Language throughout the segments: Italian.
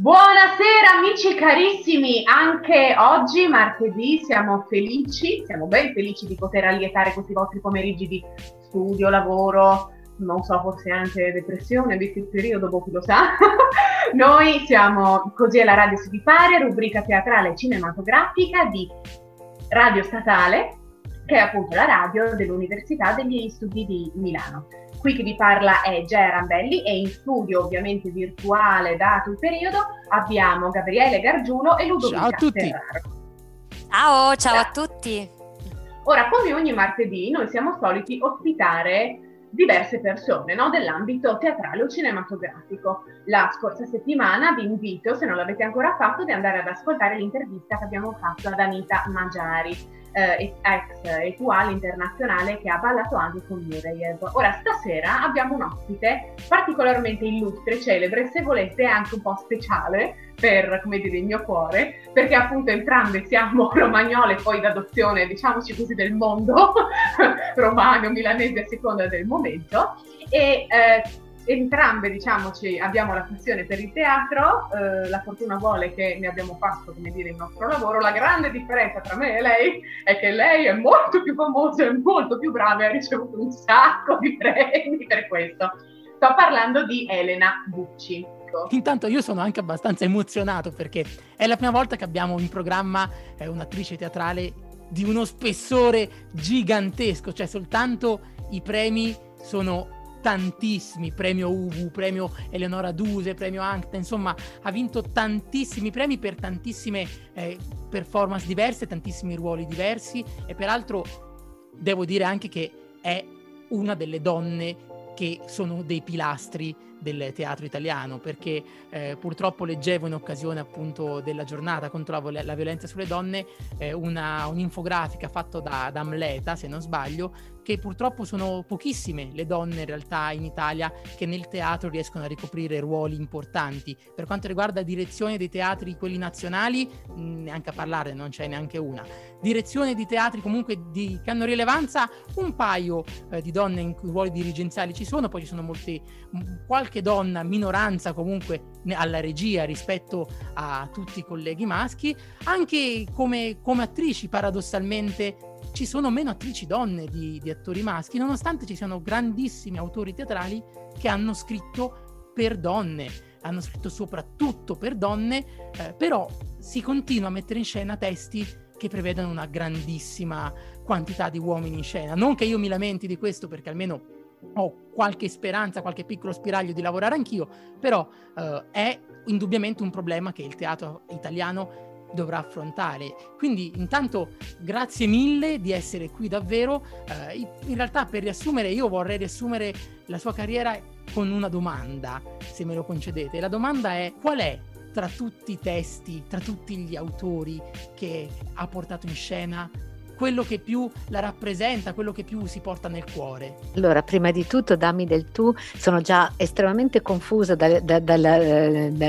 Buonasera amici carissimi, anche oggi martedì siamo felici, siamo ben felici di poter allietare questi vostri pomeriggi di studio, lavoro, non so, forse anche depressione, visto il periodo, boh, chi lo sa. Noi siamo Così è la radio si rubrica teatrale e cinematografica di Radio Statale, che è appunto la radio dell'Università degli Studi di Milano. Qui chi vi parla è Gea Rambelli e in studio, ovviamente virtuale, dato il periodo, abbiamo Gabriele Gargiulo e Ludovica Ciao a tutti! Ferraro. Ciao, ciao a tutti! Ora, come ogni martedì, noi siamo soliti ospitare diverse persone no? dell'ambito teatrale o cinematografico. La scorsa settimana vi invito, se non l'avete ancora fatto, di andare ad ascoltare l'intervista che abbiamo fatto ad Anita Magiari eh, ex Etual internazionale che ha ballato anche con Nureyev. Ora, stasera abbiamo un ospite particolarmente illustre, celebre, se volete anche un po' speciale per, come dire, il mio cuore, perché appunto entrambe siamo romagnole poi d'adozione, diciamoci così, del mondo romano, milanese a seconda del momento. E eh, entrambe, diciamoci, abbiamo la passione per il teatro, eh, la fortuna vuole che ne abbiamo fatto, come dire, il nostro lavoro. La grande differenza tra me e lei è che lei è molto più famosa e molto più brava e ha ricevuto un sacco di premi per questo. Sto parlando di Elena Bucci. Intanto io sono anche abbastanza emozionato perché è la prima volta che abbiamo in programma eh, un'attrice teatrale di uno spessore gigantesco, cioè soltanto i premi sono tantissimi, premio Ubu, premio Eleonora Duse, premio Ancta, insomma ha vinto tantissimi premi per tantissime eh, performance diverse, tantissimi ruoli diversi e peraltro devo dire anche che è una delle donne che sono dei pilastri del teatro italiano, perché eh, purtroppo leggevo in occasione appunto della giornata contro la, la violenza sulle donne eh, una, un'infografica fatta da, da Amleta, se non sbaglio, che purtroppo sono pochissime le donne in realtà in Italia che nel teatro riescono a ricoprire ruoli importanti. Per quanto riguarda direzione dei teatri, quelli nazionali, neanche a parlare, non c'è neanche una. Direzione di teatri comunque di, che hanno rilevanza, un paio eh, di donne in ruoli dirigenziali ci sono, poi ci sono molte, qualche donna, minoranza comunque alla regia rispetto a tutti i colleghi maschi, anche come, come attrici paradossalmente ci sono meno attrici donne di, di attori maschi, nonostante ci siano grandissimi autori teatrali che hanno scritto per donne, hanno scritto soprattutto per donne, eh, però si continua a mettere in scena testi che prevedono una grandissima quantità di uomini in scena. Non che io mi lamenti di questo perché almeno ho qualche speranza, qualche piccolo spiraglio di lavorare anch'io, però eh, è indubbiamente un problema che il teatro italiano dovrà affrontare. Quindi intanto grazie mille di essere qui davvero. Uh, in realtà per riassumere io vorrei riassumere la sua carriera con una domanda, se me lo concedete. La domanda è qual è tra tutti i testi, tra tutti gli autori che ha portato in scena quello che più la rappresenta, quello che più si porta nel cuore? Allora, prima di tutto dammi del tu, sono già estremamente confusa da, da, da,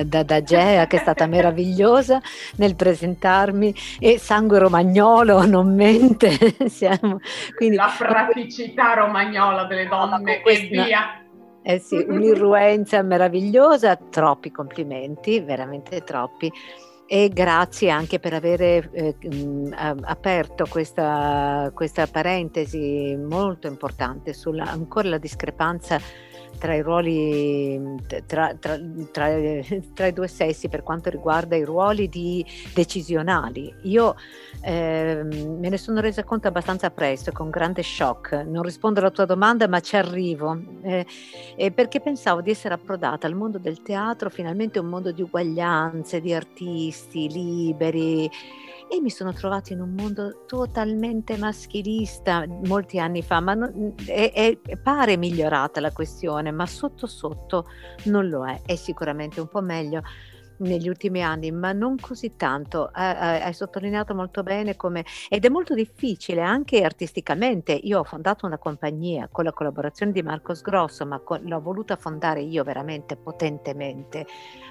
da, da Gea che è stata meravigliosa nel presentarmi e sangue romagnolo non mente. Siamo, quindi, la praticità romagnola delle donne e via. Eh sì, un'irruenza meravigliosa, troppi complimenti, veramente troppi e grazie anche per aver eh, aperto questa, questa, parentesi molto importante sulla ancora la discrepanza tra i ruoli, tra, tra, tra, tra, i due sessi per quanto riguarda i ruoli di decisionali. Io eh, me ne sono resa conto abbastanza presto, con grande shock. Non rispondo alla tua domanda, ma ci arrivo, eh, eh, perché pensavo di essere approdata al mondo del teatro, finalmente un mondo di uguaglianze, di artisti liberi e mi sono trovata in un mondo totalmente maschilista molti anni fa, ma non, è, è, pare migliorata la questione, ma sotto sotto non lo è, è sicuramente un po' meglio negli ultimi anni, ma non così tanto. Hai, hai sottolineato molto bene come ed è molto difficile anche artisticamente. Io ho fondato una compagnia con la collaborazione di Marcos Grosso, ma con, l'ho voluta fondare io veramente potentemente.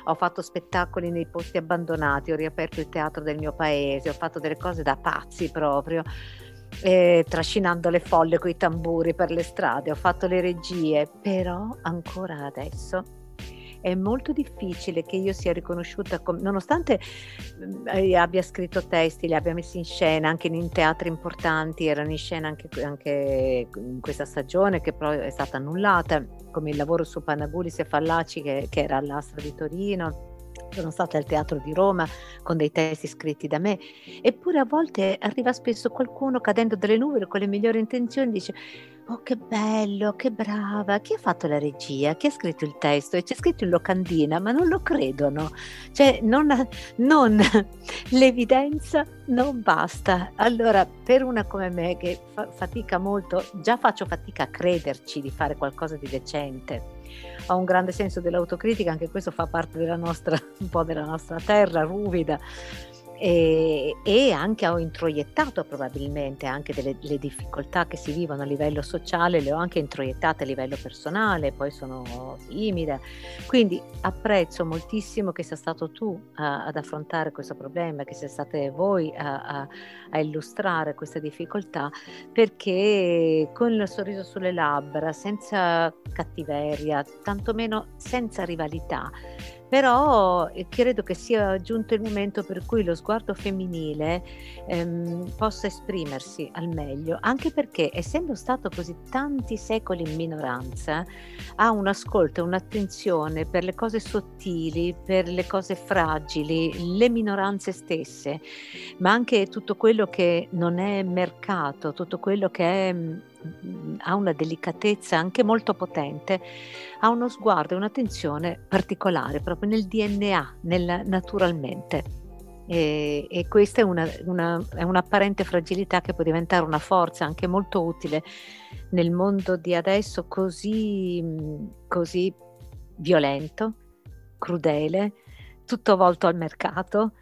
Ho fatto spettacoli nei posti abbandonati, ho riaperto il teatro del mio paese, ho fatto delle cose da pazzi proprio. Eh, trascinando le folle con i tamburi per le strade, ho fatto le regie, però ancora adesso è molto difficile che io sia riconosciuta, com- nonostante eh, abbia scritto testi, li abbia messi in scena anche in teatri importanti, erano in scena anche, anche in questa stagione che però è stata annullata, come il lavoro su Panagulis e Fallaci che, che era all'Astra di Torino sono stata al teatro di Roma con dei testi scritti da me, eppure a volte arriva spesso qualcuno cadendo dalle nuvole con le migliori intenzioni dice oh che bello, che brava, chi ha fatto la regia, chi ha scritto il testo? E c'è scritto in locandina, ma non lo credono, cioè non, non l'evidenza non basta. Allora per una come me che fa, fatica molto, già faccio fatica a crederci di fare qualcosa di decente ho un grande senso dell'autocritica, anche questo fa parte della nostra, un po' della nostra terra ruvida e, e, anche ho introiettato probabilmente anche delle, difficoltà che si vivono a livello sociale, le ho anche introiettate a livello personale, poi sono timida. Quindi apprezzo moltissimo che sia stato tu uh, ad affrontare questo problema, che sia state voi a, a, a illustrare questa difficoltà, perché con il sorriso sulle labbra, senza cattiveria, tantomeno senza rivalità, però eh, credo che sia giunto il momento per cui lo sguardo femminile ehm, possa esprimersi al meglio, anche perché essendo stato così tanti secoli in minoranza, ha un ascolto un'attenzione per le cose sottili, per le cose fragili, le minoranze stesse, ma anche tutto quello che non è mercato, tutto quello che è ha una delicatezza anche molto potente, ha uno sguardo e un'attenzione particolare proprio nel DNA, nel naturalmente. E, e questa è, una, una, è un'apparente fragilità che può diventare una forza anche molto utile nel mondo di adesso così, così violento, crudele, tutto volto al mercato,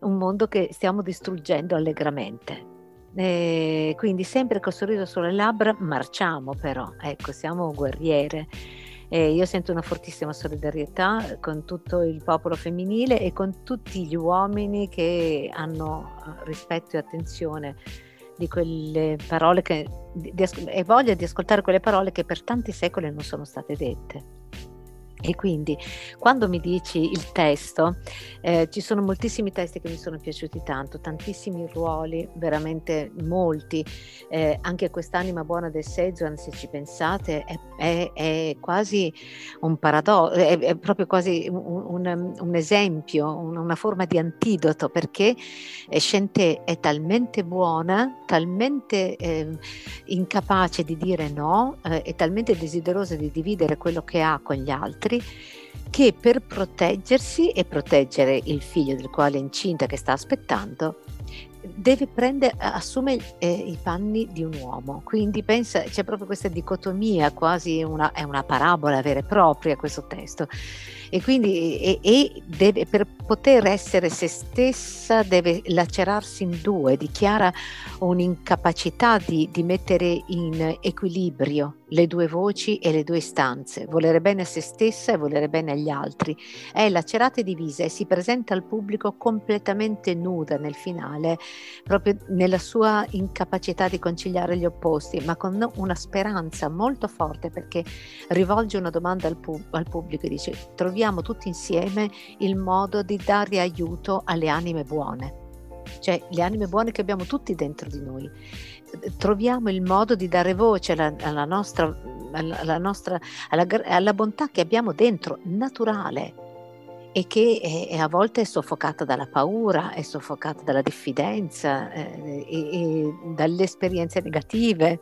un mondo che stiamo distruggendo allegramente. E quindi sempre col sorriso sulle labbra marciamo però, ecco, siamo guerriere. E io sento una fortissima solidarietà con tutto il popolo femminile e con tutti gli uomini che hanno eh, rispetto e attenzione di quelle parole che, di, di, e voglia di ascoltare quelle parole che per tanti secoli non sono state dette. E quindi quando mi dici il testo, eh, ci sono moltissimi testi che mi sono piaciuti tanto, tantissimi ruoli, veramente molti. Eh, anche quest'anima buona del Sezuan, se ci pensate, è, è, è quasi un paradosso, è, è, proprio quasi un, un, un esempio, una, una forma di antidoto, perché Shente è talmente buona, talmente eh, incapace di dire no, eh, è talmente desiderosa di dividere quello che ha con gli altri altri che per proteggersi e proteggere il figlio del quale è incinta che sta aspettando deve prendere, assume eh, i panni di un uomo. Quindi pensa, c'è proprio questa dicotomia, quasi una, è una parabola vera e propria questo testo. E quindi e, e deve, per poter essere se stessa deve lacerarsi in due, dichiara un'incapacità di, di mettere in equilibrio le due voci e le due istanze, volere bene a se stessa e volere bene agli altri. È lacerata e divisa e si presenta al pubblico completamente nuda nel finale, proprio nella sua incapacità di conciliare gli opposti, ma con una speranza molto forte perché rivolge una domanda al, pub- al pubblico e dice troviamo tutti insieme il modo di dare aiuto alle anime buone cioè le anime buone che abbiamo tutti dentro di noi troviamo il modo di dare voce alla, alla nostra, alla, nostra alla, alla, bontà che abbiamo dentro, naturale, e che è, è a volte è soffocata dalla paura, è soffocata dalla diffidenza eh, e, e dalle esperienze negative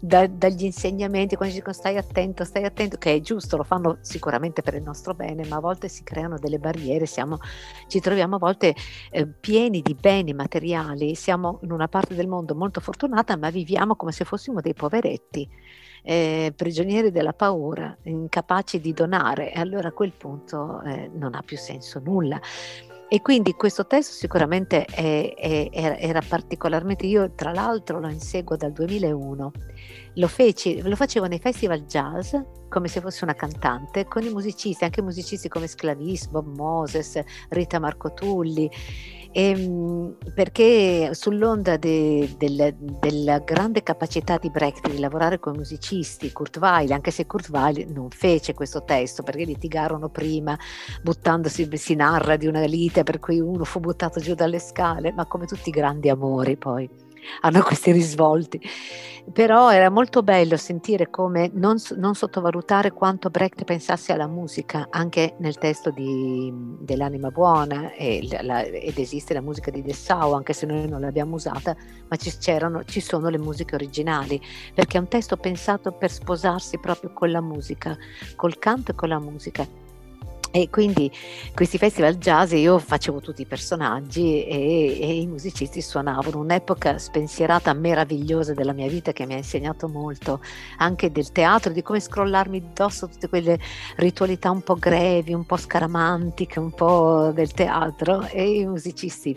da, dagli insegnamenti, quando ci dicono stai attento, stai attento, che è giusto, lo fanno sicuramente per il nostro bene, ma a volte si creano delle barriere, siamo, ci troviamo a volte eh, pieni di beni materiali, siamo in una parte del mondo molto fortunata, ma viviamo come se fossimo dei poveretti. Eh, prigionieri della paura, incapaci di donare, e allora a quel punto eh, non ha più senso nulla. E quindi questo testo sicuramente è, è, era particolarmente, io tra l'altro lo inseguo dal 2001, lo, feci, lo facevo nei festival jazz come se fosse una cantante, con i musicisti, anche musicisti come Sclavis, Bob Moses, Rita Marco Tulli. E, ehm, perché sull'onda de, del, della grande capacità di Brecht di lavorare con musicisti, Kurt Weill, anche se Kurt Weill non fece questo testo perché litigarono prima, buttandosi, si narra di una lite per cui uno fu buttato giù dalle scale, ma come tutti i grandi amori poi hanno questi risvolti. Però era molto bello sentire come non, non sottovalutare quanto Brecht pensasse alla musica, anche nel testo di, dell'anima buona, e la, ed esiste la musica di Dessau, anche se noi non l'abbiamo usata, ma ci, ci sono le musiche originali, perché è un testo pensato per sposarsi proprio con la musica, col canto e con la musica e quindi questi festival jazz io facevo tutti i personaggi e, e, i musicisti suonavano un'epoca spensierata meravigliosa della mia vita che mi ha insegnato molto anche del teatro, di come scrollarmi addosso tutte quelle ritualità un po' grevi, un po' scaramantiche, un po' del teatro e i musicisti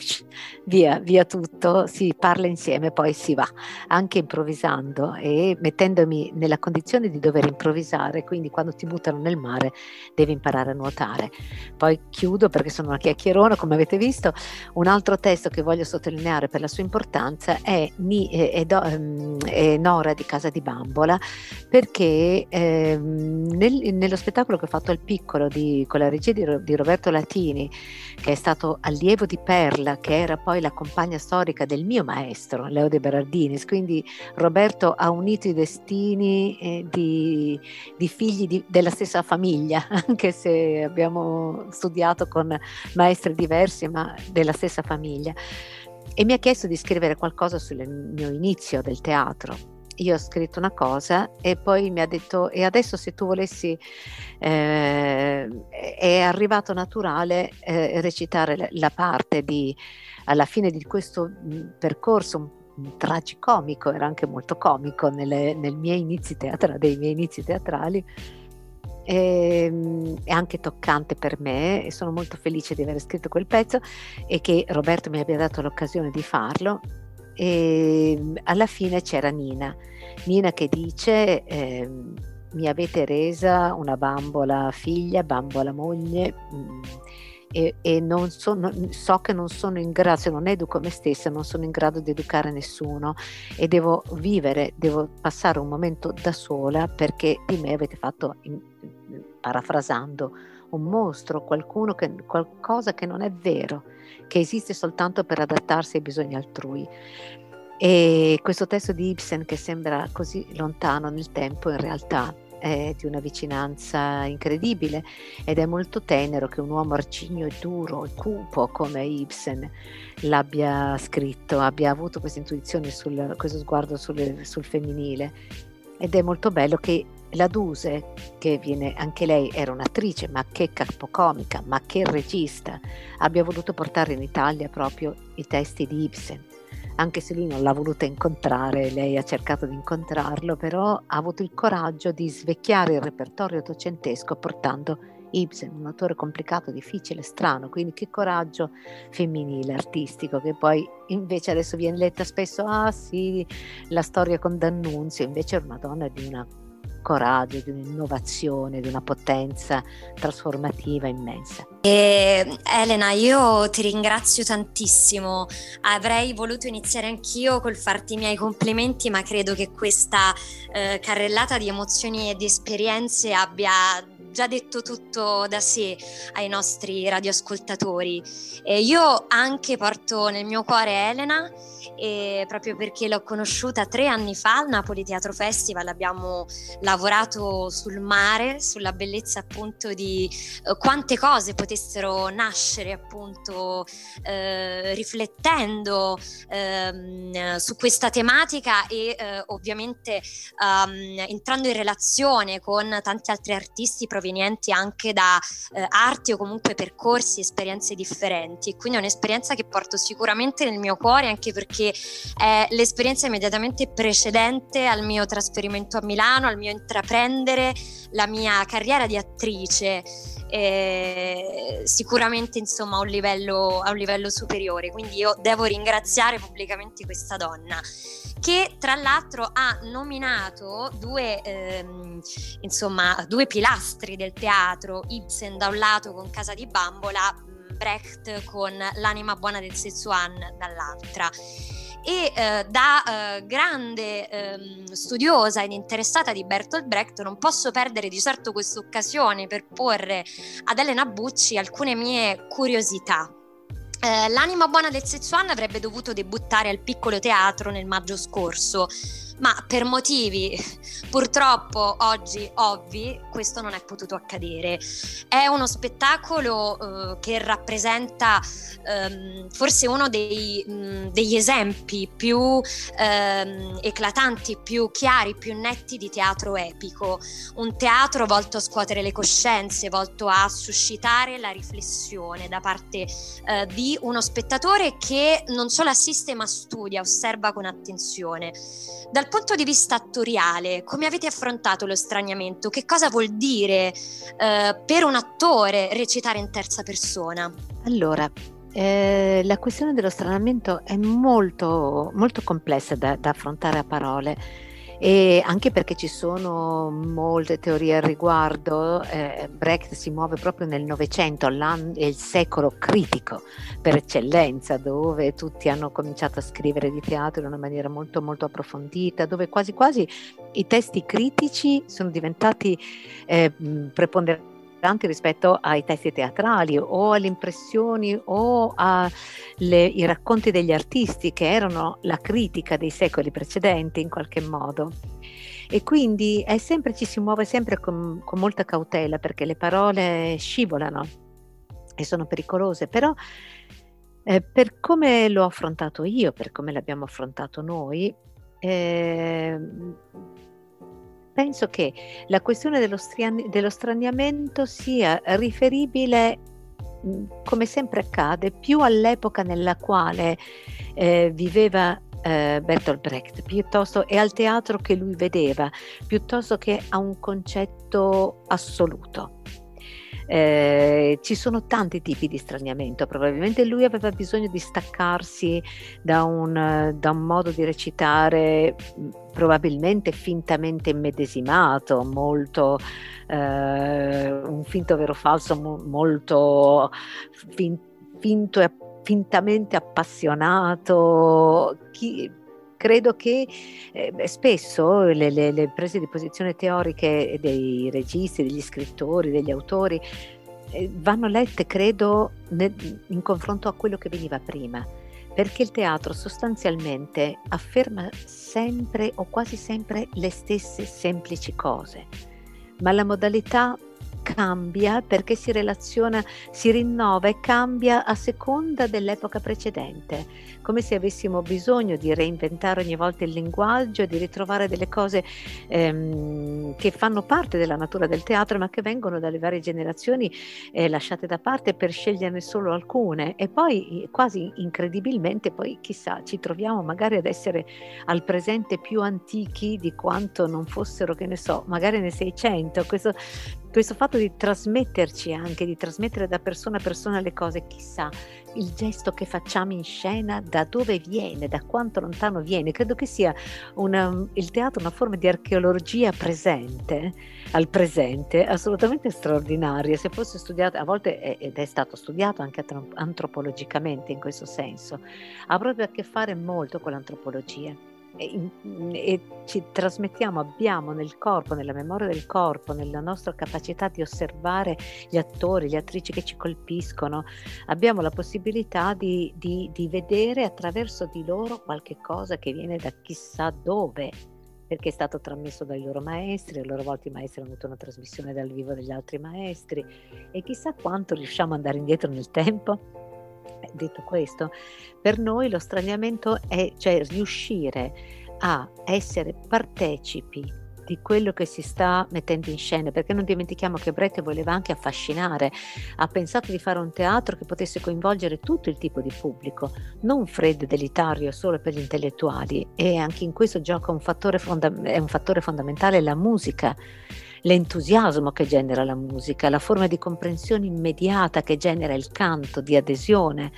via, via tutto, si parla insieme, poi si va, anche improvvisando e mettendomi nella condizione di dover improvvisare, quindi quando ti buttano nel mare devi imparare a nuotare ascoltare. Poi chiudo perché sono una chiacchierona, come avete visto. Un altro testo che voglio sottolineare per la sua importanza è, Mi, è, è, è Nora di Casa di Bambola, perché eh, nel, nello spettacolo che ho fatto al piccolo di, con la regia di, di Roberto Latini, che è stato allievo di Perla, che era poi la compagna storica del mio maestro, Leo De Berardinis, quindi Roberto ha unito i destini eh, di, di, figli di, della stessa famiglia, anche se abbiamo studiato con maestri diversi ma della stessa famiglia e mi ha chiesto di scrivere qualcosa sul mio inizio del teatro. Io ho scritto una cosa e poi mi ha detto e adesso se tu volessi eh, è arrivato naturale eh, recitare la parte di alla fine di questo percorso tragicomico, era anche molto comico nelle, nel miei inizi teatrali, dei miei inizi teatrali ehm, è anche toccante per me e sono molto felice di aver scritto quel pezzo e che Roberto mi abbia dato l'occasione di farlo. E ehm, alla fine c'era Nina, Nina che dice eh, mi avete resa una bambola figlia, bambola moglie. Mm, e, e sono, so che non sono in grado, se non educo me stessa, non sono in grado di educare nessuno e devo vivere, devo passare un momento da sola perché di me avete fatto, in, parafrasando, un mostro, qualcuno che, qualcosa che non è vero, che esiste soltanto per adattarsi ai bisogni altrui. E questo testo di Ibsen che sembra così lontano nel tempo, in realtà è di una vicinanza incredibile ed è molto tenero che un uomo arcigno e duro e cupo come Ibsen l'abbia scritto, abbia avuto questa intuizione, sul, questo sguardo sul, sul femminile. Ed è molto bello che la Duse, che viene, anche lei era un'attrice, ma che capocomica, ma che regista, abbia voluto portare in Italia proprio i testi di Ibsen anche se lui non l'ha voluta incontrare, lei ha cercato di incontrarlo, però ha avuto il coraggio di svecchiare il repertorio ottocentesco portando Ibsen, un autore complicato, difficile, strano, quindi che coraggio femminile, artistico, che poi invece adesso viene letta spesso, ah sì, la storia con D'Annunzio, invece è una donna di una coraggio, di un'innovazione, di una potenza trasformativa immensa. E, Elena, io ti ringrazio tantissimo. Avrei voluto iniziare anch'io col farti i miei complimenti, ma credo che questa eh, carrellata di emozioni e di esperienze abbia già detto tutto da sé ai nostri radioascoltatori. E io anche porto nel mio cuore Elena, proprio perché l'ho conosciuta tre anni fa al Napoli Teatro Festival, abbiamo lavorato sul mare, sulla bellezza appunto di uh, quante cose potessero nascere appunto uh, riflettendo uh, su questa tematica e eh, ovviamente um, entrando in relazione con tanti altri artisti provenienti anche da eh, arti o comunque percorsi, esperienze differenti. Quindi è un'esperienza che porto sicuramente nel mio cuore anche perché è l'esperienza immediatamente precedente al mio trasferimento a Milano, al mio intraprendere la mia carriera di attrice. Eh, sicuramente insomma a un, livello, a un livello superiore. Quindi io devo ringraziare pubblicamente questa donna che tra l'altro ha nominato due, ehm, insomma, due pilastri del teatro, Ibsen da un lato con Casa di Bambola, Brecht con L'anima buona del Sezzuan dall'altra e eh, da eh, grande eh, studiosa ed interessata di Bertolt Brecht non posso perdere di certo questa occasione per porre ad Elena Bucci alcune mie curiosità. Eh, l'anima buona del Sezzuan avrebbe dovuto debuttare al piccolo teatro nel maggio scorso, ma per motivi purtroppo oggi ovvi questo non è potuto accadere. È uno spettacolo eh, che rappresenta ehm, forse uno dei, mh, degli esempi più ehm, eclatanti, più chiari, più netti di teatro epico, un teatro volto a scuotere le coscienze, volto a suscitare la riflessione da parte eh, di uno spettatore che non solo assiste ma studia, osserva con attenzione. Dal punto di vista attoriale, come avete affrontato lo straniamento? Che cosa vuol dire eh, per un attore recitare in terza persona? Allora, eh, la questione dello stranamento è molto, molto complessa da, da affrontare a parole e anche perché ci sono molte teorie al riguardo, eh, Brecht si muove proprio nel Novecento, il secolo critico per eccellenza, dove tutti hanno cominciato a scrivere di teatro in una maniera molto molto approfondita, dove quasi quasi i testi critici sono diventati eh, preponderanti rispetto ai testi teatrali o alle impressioni o ai racconti degli artisti che erano la critica dei secoli precedenti in qualche modo. E quindi sempre, ci si muove sempre con, con molta cautela perché le parole scivolano e sono pericolose, però eh, per come l'ho affrontato io, per come l'abbiamo affrontato noi, eh, penso che la questione dello, striani- dello straniamento sia riferibile come sempre accade, più all'epoca nella quale eh, viveva eh, Bertolt Brecht, piuttosto e al teatro che lui vedeva, piuttosto che a un concetto assoluto. Eh, ci sono tanti tipi di straniamento, probabilmente lui aveva bisogno di staccarsi da un, da un modo di recitare probabilmente fintamente immedesimato, molto eh, un finto vero falso mo- molto fin- finto e fintamente appassionato. Chi, credo che eh, spesso le, le, le, prese di posizione teoriche dei registi, degli scrittori, degli autori eh, vanno lette, credo, in confronto a quello che veniva prima, perché il teatro sostanzialmente afferma sempre o quasi sempre le stesse semplici cose, ma la modalità cambia perché si relaziona, si rinnova e cambia a seconda dell'epoca precedente, come se avessimo bisogno di reinventare ogni volta il linguaggio, di ritrovare delle cose ehm, che fanno parte della natura del teatro, ma che vengono dalle varie generazioni eh, lasciate da parte per sceglierne solo alcune e poi quasi incredibilmente poi chissà ci troviamo magari ad essere al presente più antichi di quanto non fossero, che ne so, magari nel 600. Questo questo fatto di trasmetterci anche, di trasmettere da persona a persona le cose, chissà il gesto che facciamo in scena da dove viene, da quanto lontano viene. Credo che sia una, il teatro una forma di archeologia presente, al presente, assolutamente straordinaria. Se fosse studiato, a volte è, ed è stato studiato anche antropologicamente in questo senso, ha proprio a che fare molto con l'antropologia e, e, ci trasmettiamo, abbiamo nel corpo, nella memoria del corpo, nella nostra capacità di osservare gli attori, le attrici che ci colpiscono, abbiamo la possibilità di, di, di vedere attraverso di loro qualche cosa che viene da chissà dove, perché è stato trasmesso dai loro maestri, a loro volta i maestri hanno avuto una trasmissione dal vivo degli altri maestri e chissà quanto riusciamo ad andare indietro nel tempo detto questo, per noi lo straniamento è cioè riuscire a essere partecipi di quello che si sta mettendo in scena, perché non dimentichiamo che Brecht voleva anche affascinare, ha pensato di fare un teatro che potesse coinvolgere tutto il tipo di pubblico, non freddo ed elitario solo per gli intellettuali e anche in questo gioca un fattore, fonda- è un fattore fondamentale la musica l'entusiasmo che genera la musica, la forma di comprensione immediata che genera il canto, di adesione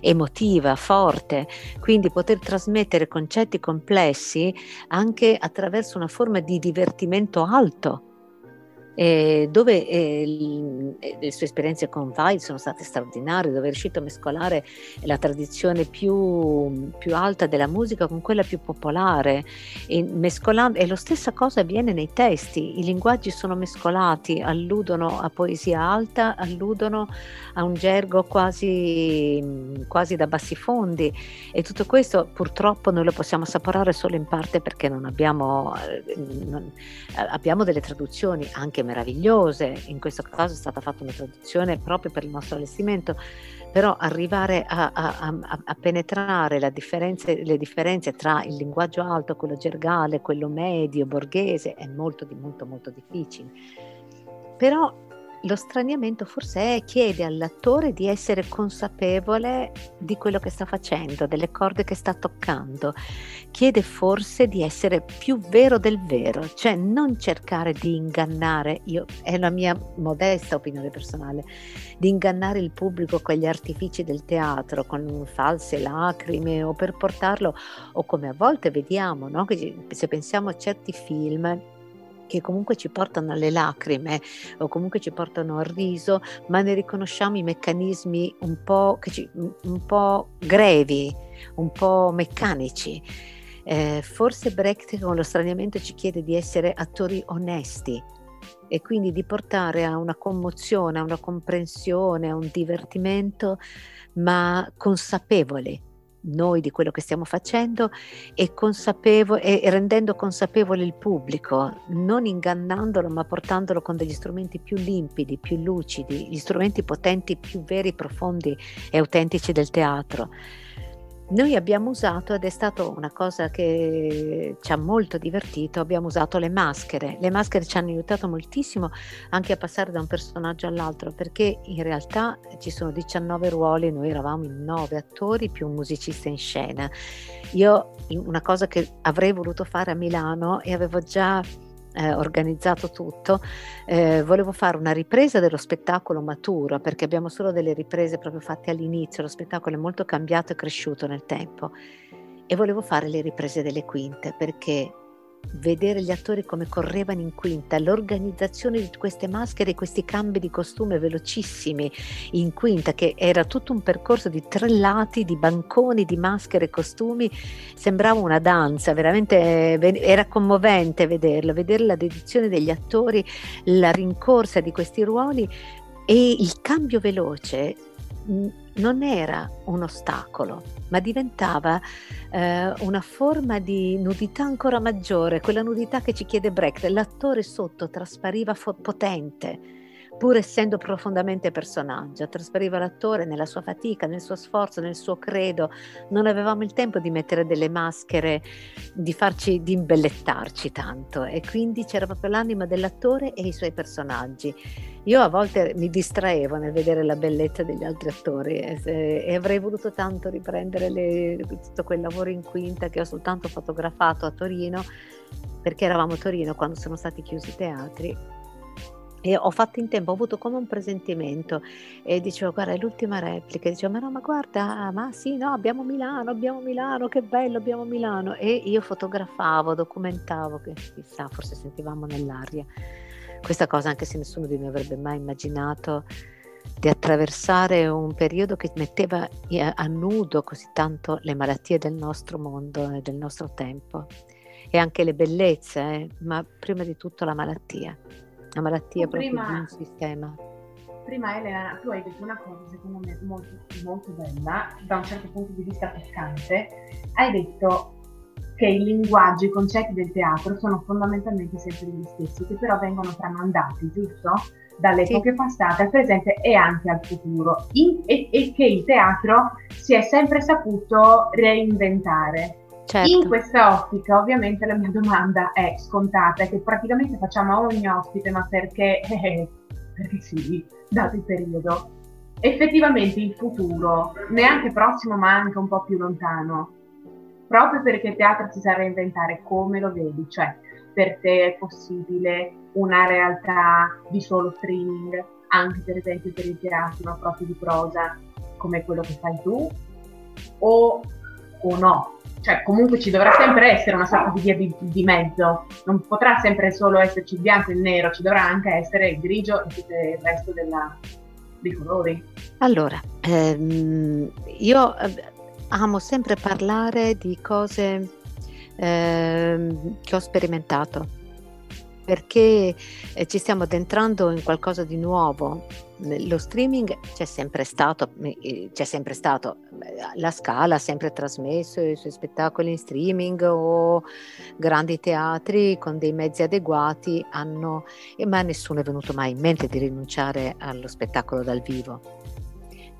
emotiva, forte, quindi poter trasmettere concetti complessi anche attraverso una forma di divertimento alto eh, dove eh, le sue esperienze con Weil sono state straordinarie, dove è riuscito a mescolare la tradizione più, più alta della musica con quella più popolare. E, mescolando, e lo stessa cosa avviene nei testi, i linguaggi sono mescolati, alludono a poesia alta, alludono a un gergo quasi, quasi da bassi fondi. E tutto questo purtroppo noi lo possiamo assaporare solo in parte perché non abbiamo, eh, non, abbiamo delle traduzioni anche meravigliose, in questo caso è stata fatta una traduzione proprio per il nostro allestimento, però arrivare a, a, a, a penetrare differenze, le differenze tra il linguaggio alto, quello gergale, quello medio, borghese, è molto, molto, molto difficile. Però lo straniamento forse è, chiede all'attore di essere consapevole di quello che sta facendo, delle corde che sta toccando, chiede forse di essere più vero del vero, cioè non cercare di ingannare, io, è la mia modesta opinione personale, di ingannare il pubblico con gli artifici del teatro, con false lacrime o per portarlo, o come a volte vediamo, no? se pensiamo a certi film, che comunque ci portano alle lacrime o comunque ci portano al riso, ma ne riconosciamo i meccanismi un po', ci, un po grevi, un po' meccanici. Eh, forse Brecht con lo straniamento ci chiede di essere attori onesti e quindi di portare a una commozione, a una comprensione, a un divertimento, ma consapevoli noi di quello che stiamo facendo e, e, rendendo consapevole il pubblico, non ingannandolo ma portandolo con degli strumenti più limpidi, più lucidi, gli strumenti potenti più veri, profondi e autentici del teatro. Noi abbiamo usato, ed è stata una cosa che ci ha molto divertito, abbiamo usato le maschere. Le maschere ci hanno aiutato moltissimo anche a passare da un personaggio all'altro, perché in realtà ci sono 19 ruoli, noi eravamo in 9 attori più un musicista in scena. Io una cosa che avrei voluto fare a Milano e avevo già eh, organizzato tutto, eh, volevo fare una ripresa dello spettacolo maturo perché abbiamo solo delle riprese proprio fatte all'inizio, lo spettacolo è molto cambiato e cresciuto nel tempo. E volevo fare le riprese delle quinte perché vedere gli attori come correvano in quinta, l'organizzazione di queste maschere, questi cambi di costume velocissimi in quinta, che era tutto un percorso di tre lati, di banconi, di maschere e costumi, sembrava una danza, veramente era commovente vederlo, vedere la dedizione degli attori, la rincorsa di questi ruoli e il cambio veloce non era un ostacolo, ma diventava eh, una forma di nudità ancora maggiore, quella nudità che ci chiede Brecht. L'attore sotto traspariva fo- potente, pur essendo profondamente personaggio, trasferiva l'attore nella sua fatica, nel suo sforzo, nel suo credo. Non avevamo il tempo di mettere delle maschere, di farci, di imbellettarci tanto e quindi c'era proprio l'anima dell'attore e i suoi personaggi. Io a volte mi distraevo nel vedere la bellezza degli altri attori e, e avrei voluto tanto riprendere le, tutto quel lavoro in quinta che ho soltanto fotografato a Torino perché eravamo a Torino quando sono stati chiusi i teatri. E ho fatto in tempo, ho avuto come un presentimento e dicevo guarda è l'ultima replica, dicevo ma no ma guarda, ma sì no abbiamo Milano, abbiamo Milano, che bello abbiamo Milano e io fotografavo, documentavo, che chissà forse sentivamo nell'aria questa cosa anche se nessuno di noi avrebbe mai immaginato di attraversare un periodo che metteva a nudo così tanto le malattie del nostro mondo e del nostro tempo e anche le bellezze, eh, ma prima di tutto la malattia. La malattia proprio prima, di un sistema. Prima Elena, tu hai detto una cosa secondo me molto, molto bella, da un certo punto di vista toccante. Hai detto che i linguaggi, i concetti del teatro sono fondamentalmente sempre gli stessi, che però vengono tramandati, giusto? Dalle epoche sì. passate al presente e anche al futuro, in, e, e che il teatro si è sempre saputo reinventare. Certo. In questa ottica, ovviamente, la mia domanda è scontata, che praticamente facciamo a ogni ospite, ma perché, eh, perché sì, dato il periodo. Effettivamente il futuro, neanche prossimo, ma anche un po' più lontano, proprio perché il teatro si sa reinventare, come lo vedi? Cioè, per te è possibile una realtà di solo streaming, anche per esempio per il teatro proprio di prosa, come quello che fai tu? O o no? Cioè, comunque ci dovrà sempre essere una sorta di via di, di mezzo, non potrà sempre solo esserci il bianco e il nero, ci dovrà anche essere il grigio e tutto il resto della, dei colori. Allora, ehm, io eh, amo sempre parlare di cose ehm, che ho sperimentato perché eh, ci stiamo addentrando in qualcosa di nuovo. Lo streaming c'è sempre stato, eh, c'è sempre stato, la Scala ha sempre trasmesso i suoi spettacoli in streaming o grandi teatri con dei mezzi adeguati hanno, ma nessuno è venuto mai in mente di rinunciare allo spettacolo dal vivo.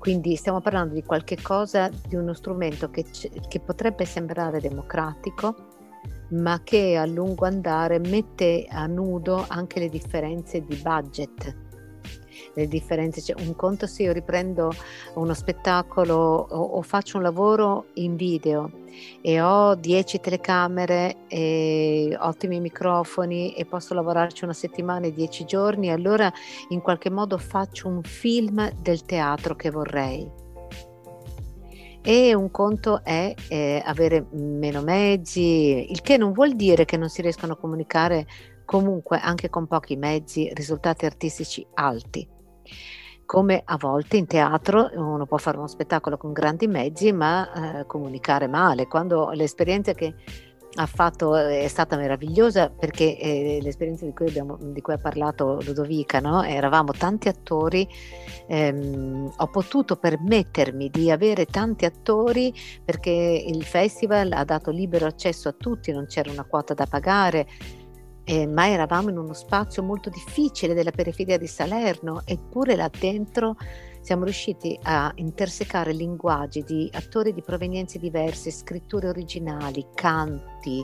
Quindi stiamo parlando di qualche cosa, di uno strumento che, che potrebbe sembrare democratico, ma che a lungo andare mette a nudo anche le differenze di budget. Le differenze, cioè un conto se io riprendo uno spettacolo o, o faccio un lavoro in video e ho 10 telecamere e ottimi microfoni e posso lavorarci una settimana e 10 giorni, allora in qualche modo faccio un film del teatro che vorrei e un conto è eh, avere meno mezzi, il che non vuol dire che non si riescano a comunicare comunque anche con pochi mezzi risultati artistici alti. Come a volte in teatro uno può fare uno spettacolo con grandi mezzi ma eh, comunicare male. Quando l'esperienza che ha fatto, è stata meravigliosa perché eh, l'esperienza di cui, abbiamo, di cui, ha parlato Ludovica, no? eravamo tanti attori, ehm, ho potuto permettermi di avere tanti attori perché il festival ha dato libero accesso a tutti, non c'era una quota da pagare. Eh, ma eravamo in uno spazio molto difficile della periferia di Salerno, eppure là dentro siamo riusciti a intersecare linguaggi di attori di provenienze diverse, scritture originali, canti.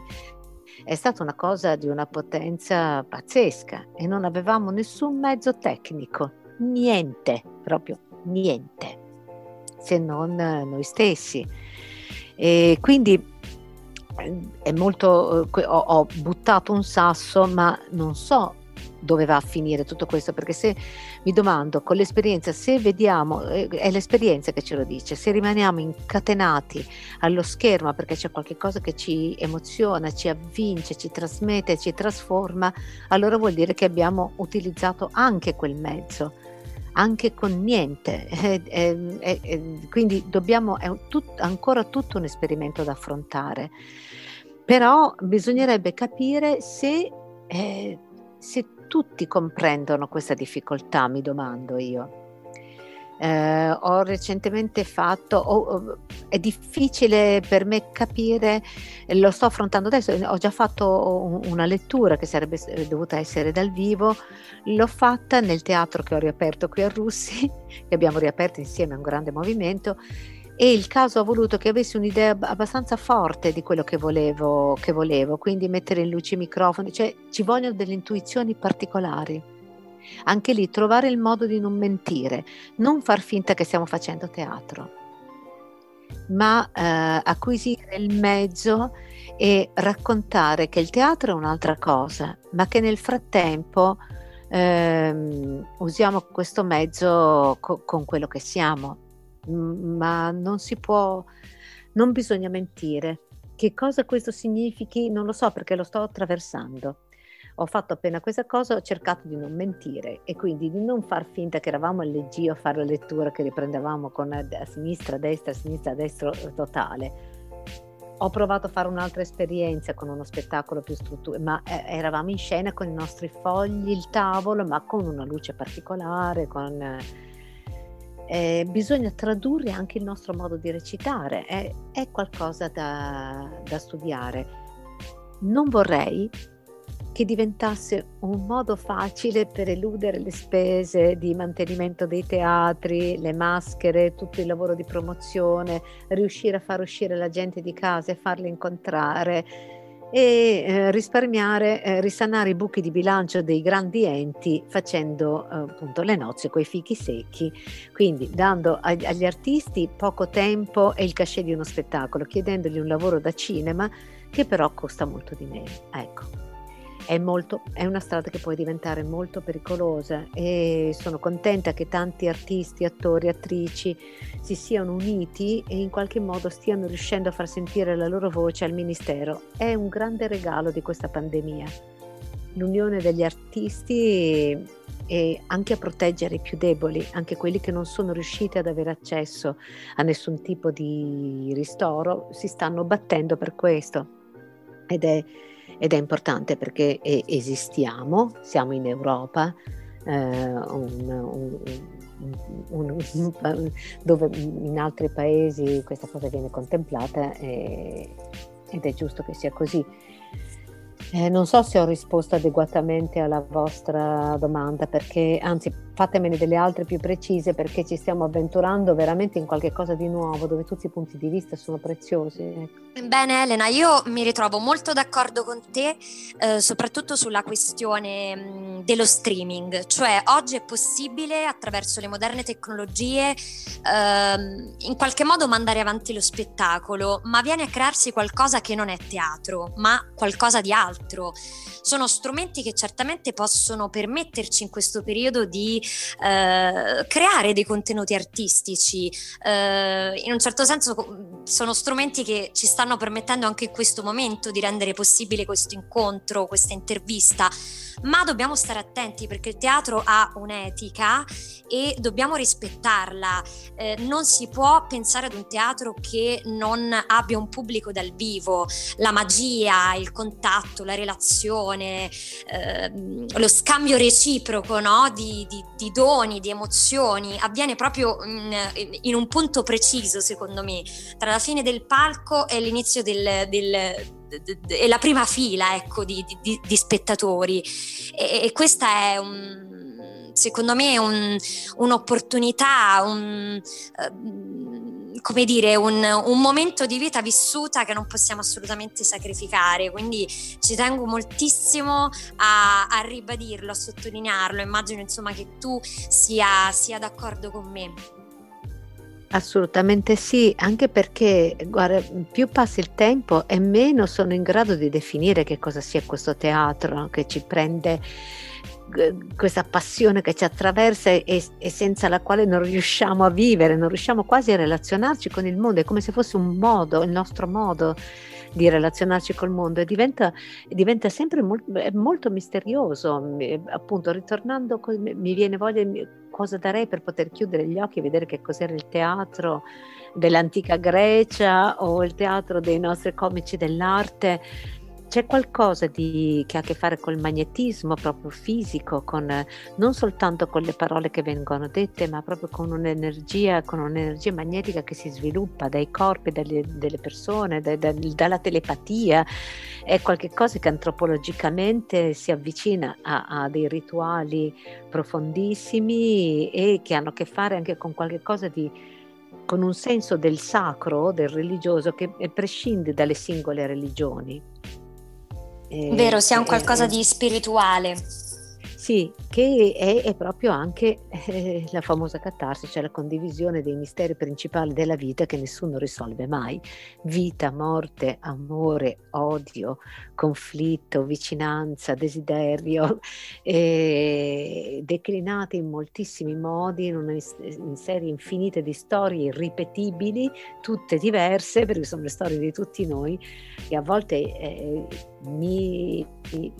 È stata una cosa di una potenza pazzesca e non avevamo nessun mezzo tecnico, niente, proprio niente, se non noi stessi. E quindi è molto, ho, ho buttato un sasso, ma non so dove va a finire tutto questo, perché se mi domando con l'esperienza, se vediamo, eh, è l'esperienza che ce lo dice, se rimaniamo incatenati allo schermo perché c'è qualcosa che ci emoziona, ci avvince, ci trasmette, ci trasforma, allora vuol dire che abbiamo utilizzato anche quel mezzo anche con niente. Eh, eh, eh, quindi dobbiamo, è tut, ancora tutto un esperimento da affrontare. Però bisognerebbe capire se, eh, se tutti comprendono questa difficoltà, mi domando io. Eh, ho recentemente fatto, oh, è difficile per me capire, lo sto affrontando adesso, ho già fatto una lettura che sarebbe dovuta essere dal vivo, l'ho fatta nel teatro che ho riaperto qui a Russi, che abbiamo riaperto insieme a un grande movimento e il caso ha voluto che avessi un'idea abbastanza forte di quello che volevo, che volevo, quindi mettere in luce i microfoni, cioè ci vogliono delle intuizioni particolari. Anche lì trovare il modo di non mentire, non far finta che stiamo facendo teatro, ma eh, acquisire il mezzo e raccontare che il teatro è un'altra cosa, ma che nel frattempo ehm, usiamo questo mezzo co- con quello che siamo ma non si può, non bisogna mentire. Che cosa questo significhi non lo so perché lo sto attraversando. Ho fatto appena questa cosa, ho cercato di non mentire e quindi di non far finta che eravamo LG a fare la lettura che riprendevamo con a sinistra, a destra, a sinistra, a destra totale. Ho provato a fare un'altra esperienza con uno spettacolo più strutturato, ma eh, eravamo in scena con i nostri fogli, il tavolo, ma con una luce particolare, con... Eh, bisogna tradurre anche il nostro modo di recitare, è, è qualcosa da, da studiare. Non vorrei che diventasse un modo facile per eludere le spese di mantenimento dei teatri, le maschere, tutto il lavoro di promozione, riuscire a far uscire la gente di casa e farli incontrare e eh, risparmiare, eh, risanare i buchi di bilancio dei grandi enti facendo eh, appunto le nozze con i fichi secchi, quindi dando ag- agli artisti poco tempo e il cachet di uno spettacolo, chiedendogli un lavoro da cinema che però costa molto di meno. Ecco. È, molto, è una strada che può diventare molto pericolosa e sono contenta che tanti artisti, attori, attrici si siano uniti e in qualche modo stiano riuscendo a far sentire la loro voce al Ministero. È un grande regalo di questa pandemia. L'unione degli artisti e anche a proteggere i più deboli, anche quelli che non sono riusciti ad avere accesso a nessun tipo di ristoro, si stanno battendo per questo. Ed è, ed è importante perché esistiamo, siamo in Europa, eh, un, un, un, dove in altri paesi questa cosa viene contemplata e, ed è giusto che sia così. Eh, non so se ho risposto adeguatamente alla vostra domanda, perché anzi fatemene delle altre più precise perché ci stiamo avventurando veramente in qualche cosa di nuovo dove tutti i punti di vista sono preziosi. Ecco. Bene Elena, io mi ritrovo molto d'accordo con te, eh, soprattutto sulla questione mh, dello streaming, cioè oggi è possibile attraverso le moderne tecnologie ehm, in qualche modo mandare avanti lo spettacolo, ma viene a crearsi qualcosa che non è teatro, ma qualcosa di altro. Sono strumenti che certamente possono permetterci in questo periodo di eh, creare dei contenuti artistici. Eh, in un certo senso sono strumenti che ci stanno permettendo anche in questo momento di rendere possibile questo incontro, questa intervista ma dobbiamo stare attenti perché il teatro ha un'etica e dobbiamo rispettarla. Eh, non si può pensare ad un teatro che non abbia un pubblico dal vivo, la magia, il contatto, la relazione, eh, lo scambio reciproco no? di, di, di, doni, di emozioni, avviene proprio in, in, un punto preciso, secondo me, tra la fine del palco e l'inizio del, del è la prima fila ecco, di, di, di spettatori. E, e, questa è un, secondo me un, un'opportunità, un, uh, come dire, un, un, momento di vita vissuta che non possiamo assolutamente sacrificare. Quindi ci tengo moltissimo a, a ribadirlo, a sottolinearlo. Immagino insomma che tu sia, sia d'accordo con me. Assolutamente sì, anche perché guarda, più passa il tempo e meno sono in grado di definire che cosa sia questo teatro che ci prende questa passione che ci attraversa e, e, senza la quale non riusciamo a vivere, non riusciamo quasi a relazionarci con il mondo, è come se fosse un modo, il nostro modo di relazionarci col mondo e diventa, diventa sempre molto, molto misterioso. Appunto, ritornando, mi viene voglia cosa darei per poter chiudere gli occhi e vedere che cos'era il teatro dell'antica Grecia o il teatro dei nostri comici dell'arte c'è qualcosa di, che ha a che fare col magnetismo proprio fisico, con, non soltanto con le parole che vengono dette, ma proprio con un'energia, con un'energia magnetica che si sviluppa dai corpi, dalle, delle persone, da, da, dalla telepatia. È qualcosa che antropologicamente si avvicina a, a, dei rituali profondissimi e che hanno a che fare anche con qualcosa di con un senso del sacro, del religioso che prescinde dalle singole religioni. Vero, sia un qualcosa di spirituale. Sì, che è, è proprio anche eh, la famosa catarsi, cioè la condivisione dei misteri principali della vita che nessuno risolve mai. Vita, morte, amore, odio, conflitto, vicinanza, desiderio, eh, declinate in moltissimi modi in una in serie infinite di storie irripetibili, tutte diverse, perché sono le storie di tutti noi, e a volte eh, mi, mi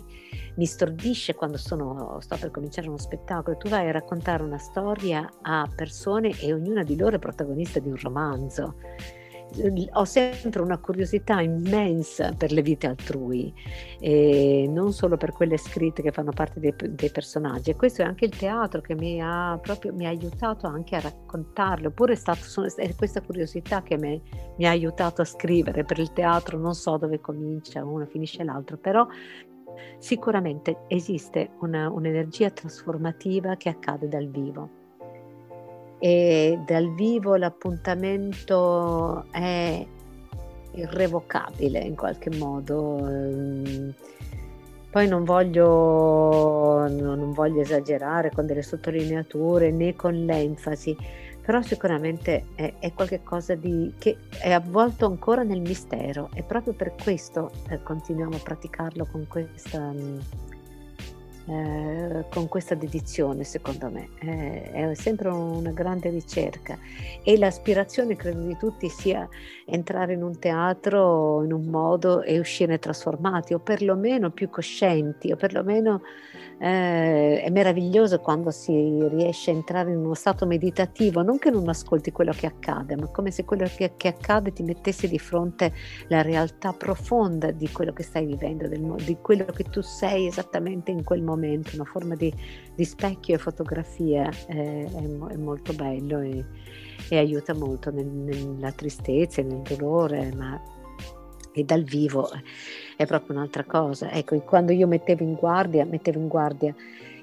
mi stordisce quando sono, sto per cominciare uno spettacolo, tu vai a raccontare una storia a persone e ognuna di loro è protagonista di un romanzo. Ho sempre una curiosità immensa per le vite altrui, non solo per quelle scritte che fanno parte dei, dei personaggi. E questo è anche il teatro che mi ha, proprio, mi ha aiutato anche a raccontarle, oppure è, stato, è questa curiosità che me, mi ha aiutato a scrivere. Per il teatro non so dove comincia uno, finisce l'altro, però Sicuramente esiste una, un'energia trasformativa che accade dal vivo e dal vivo l'appuntamento è irrevocabile in qualche modo. Ehm, poi non voglio, non voglio esagerare con delle sottolineature né con l'enfasi, però sicuramente è, è qualcosa di, che è avvolto ancora nel mistero. E proprio per questo eh, continuiamo a praticarlo con questa, mm, eh, con questa dedizione secondo me. Eh, è sempre una grande ricerca e l'aspirazione credo di tutti sia entrare in un teatro in un modo e uscire trasformati o perlomeno più coscienti o perlomeno eh, è meraviglioso quando si riesce a entrare in uno stato meditativo, non che non ascolti quello che accade, ma come se quello che, che accade ti mettesse di fronte la realtà profonda di quello che stai vivendo, del, di quello che tu sei esattamente in quel momento, una forma di, di specchio e fotografia, eh, è, è, molto bello e, e aiuta molto nel, nella tristezza e nel dolore, ma e dal vivo è proprio un'altra cosa. Ecco, quando io mettevo in guardia, mettevo in guardia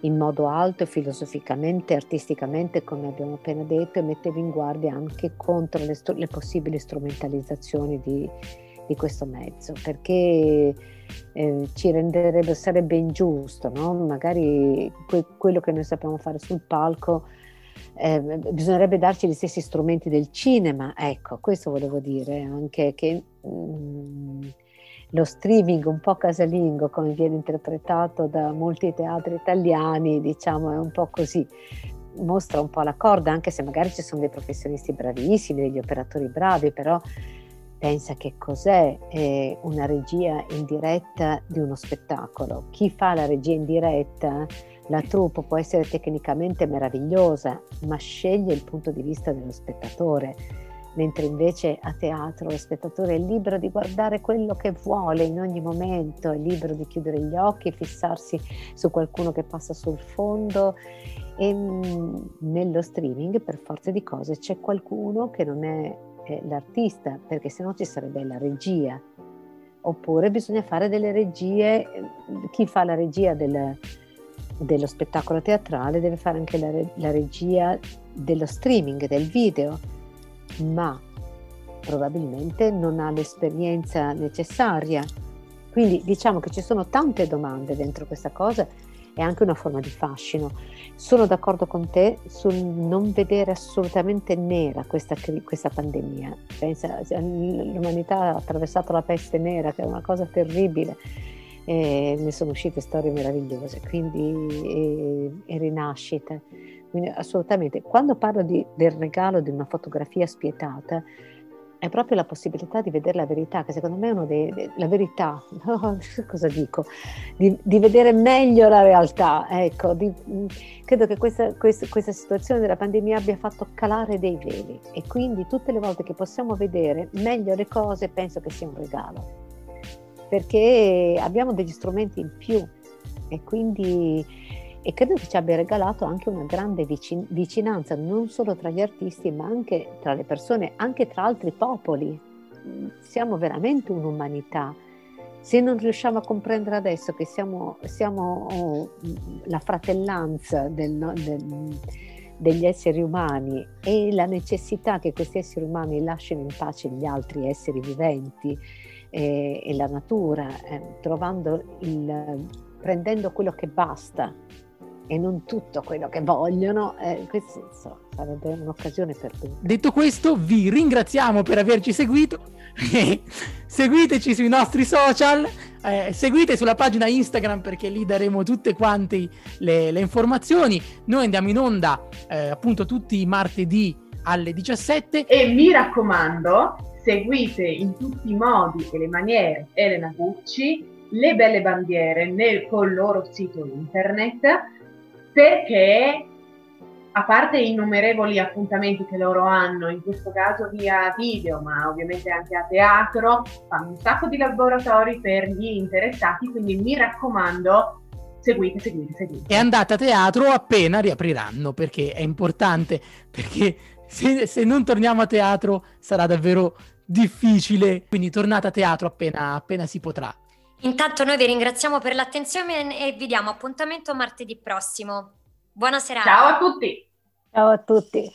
in modo alto, filosoficamente, artisticamente, come abbiamo appena detto, e mettevo in guardia anche contro le, le possibili strumentalizzazioni di, di, questo mezzo, perché eh, ci renderebbe, sarebbe ingiusto, no? magari que- quello che noi sappiamo fare sul palco. Eh, bisognerebbe darci gli stessi strumenti del cinema, ecco, questo volevo dire, anche che mh, mm, lo streaming un po' casalingo come viene interpretato da molti teatri italiani, diciamo è un po' così, mostra un po' la corda, anche se magari ci sono dei professionisti bravissimi, degli operatori bravi, però pensa che cos'è eh, una regia in diretta di uno spettacolo. Chi fa la regia in diretta, la troupe può essere tecnicamente meravigliosa, ma sceglie il punto di vista dello spettatore mentre invece a teatro lo spettatore è libero di guardare quello che vuole in ogni momento, è libero di chiudere gli occhi, fissarsi su qualcuno che passa sul fondo e mm, nello streaming per forza di cose c'è qualcuno che non è, è l'artista, perché sennò ci sarebbe la regia. Oppure bisogna fare delle regie, chi fa la regia del, dello spettacolo teatrale deve fare anche la, la regia dello streaming, del video ma probabilmente non ha l'esperienza necessaria. Quindi diciamo che ci sono tante domande dentro questa cosa e anche una forma di fascino. Sono d'accordo con te sul non vedere assolutamente nera questa, questa pandemia. Pensa, l'umanità ha attraversato la peste nera, che è una cosa terribile, e ne sono uscite storie meravigliose, quindi e, e rinascite. Quindi assolutamente, quando parlo di, del regalo di una fotografia spietata, è proprio la possibilità di vedere la verità, che secondo me è una delle... la verità, cosa dico? Di, di, vedere meglio la realtà, ecco, di, credo che questa, questa, questa, situazione della pandemia abbia fatto calare dei veli e quindi tutte le volte che possiamo vedere meglio le cose penso che sia un regalo, perché abbiamo degli strumenti in più e quindi e credo che ci abbia regalato anche una grande vicin- vicinanza non solo tra gli artisti ma anche tra le persone, anche tra altri popoli. Siamo veramente un'umanità. Se non riusciamo a comprendere adesso che siamo, siamo oh, la fratellanza del, del, degli esseri umani e la necessità che questi esseri umani lasciano in pace gli altri esseri viventi e, e la natura, eh, trovando il, prendendo quello che basta e non tutto quello che vogliono, eh, questo so, sarebbe un'occasione per tutti. Detto questo, vi ringraziamo per averci seguito. Seguiteci sui nostri social, eh, seguite sulla pagina Instagram perché lì daremo tutte quante le, le informazioni. Noi andiamo in onda eh, appunto tutti i martedì alle 17. E mi raccomando, seguite in tutti i modi e le maniere Elena Gucci, le belle bandiere nel, col loro sito internet perché a parte i innumerevoli appuntamenti che loro hanno, in questo caso via video, ma ovviamente anche a teatro, fanno un sacco di laboratori per gli interessati, quindi mi raccomando, seguite, seguite, seguite. E andate a teatro appena riapriranno, perché è importante, perché se, se non torniamo a teatro sarà davvero difficile, quindi tornate a teatro appena, appena si potrà. Intanto noi vi ringraziamo per l'attenzione e vi diamo appuntamento martedì prossimo. Buona serata. Ciao a tutti. Ciao a tutti.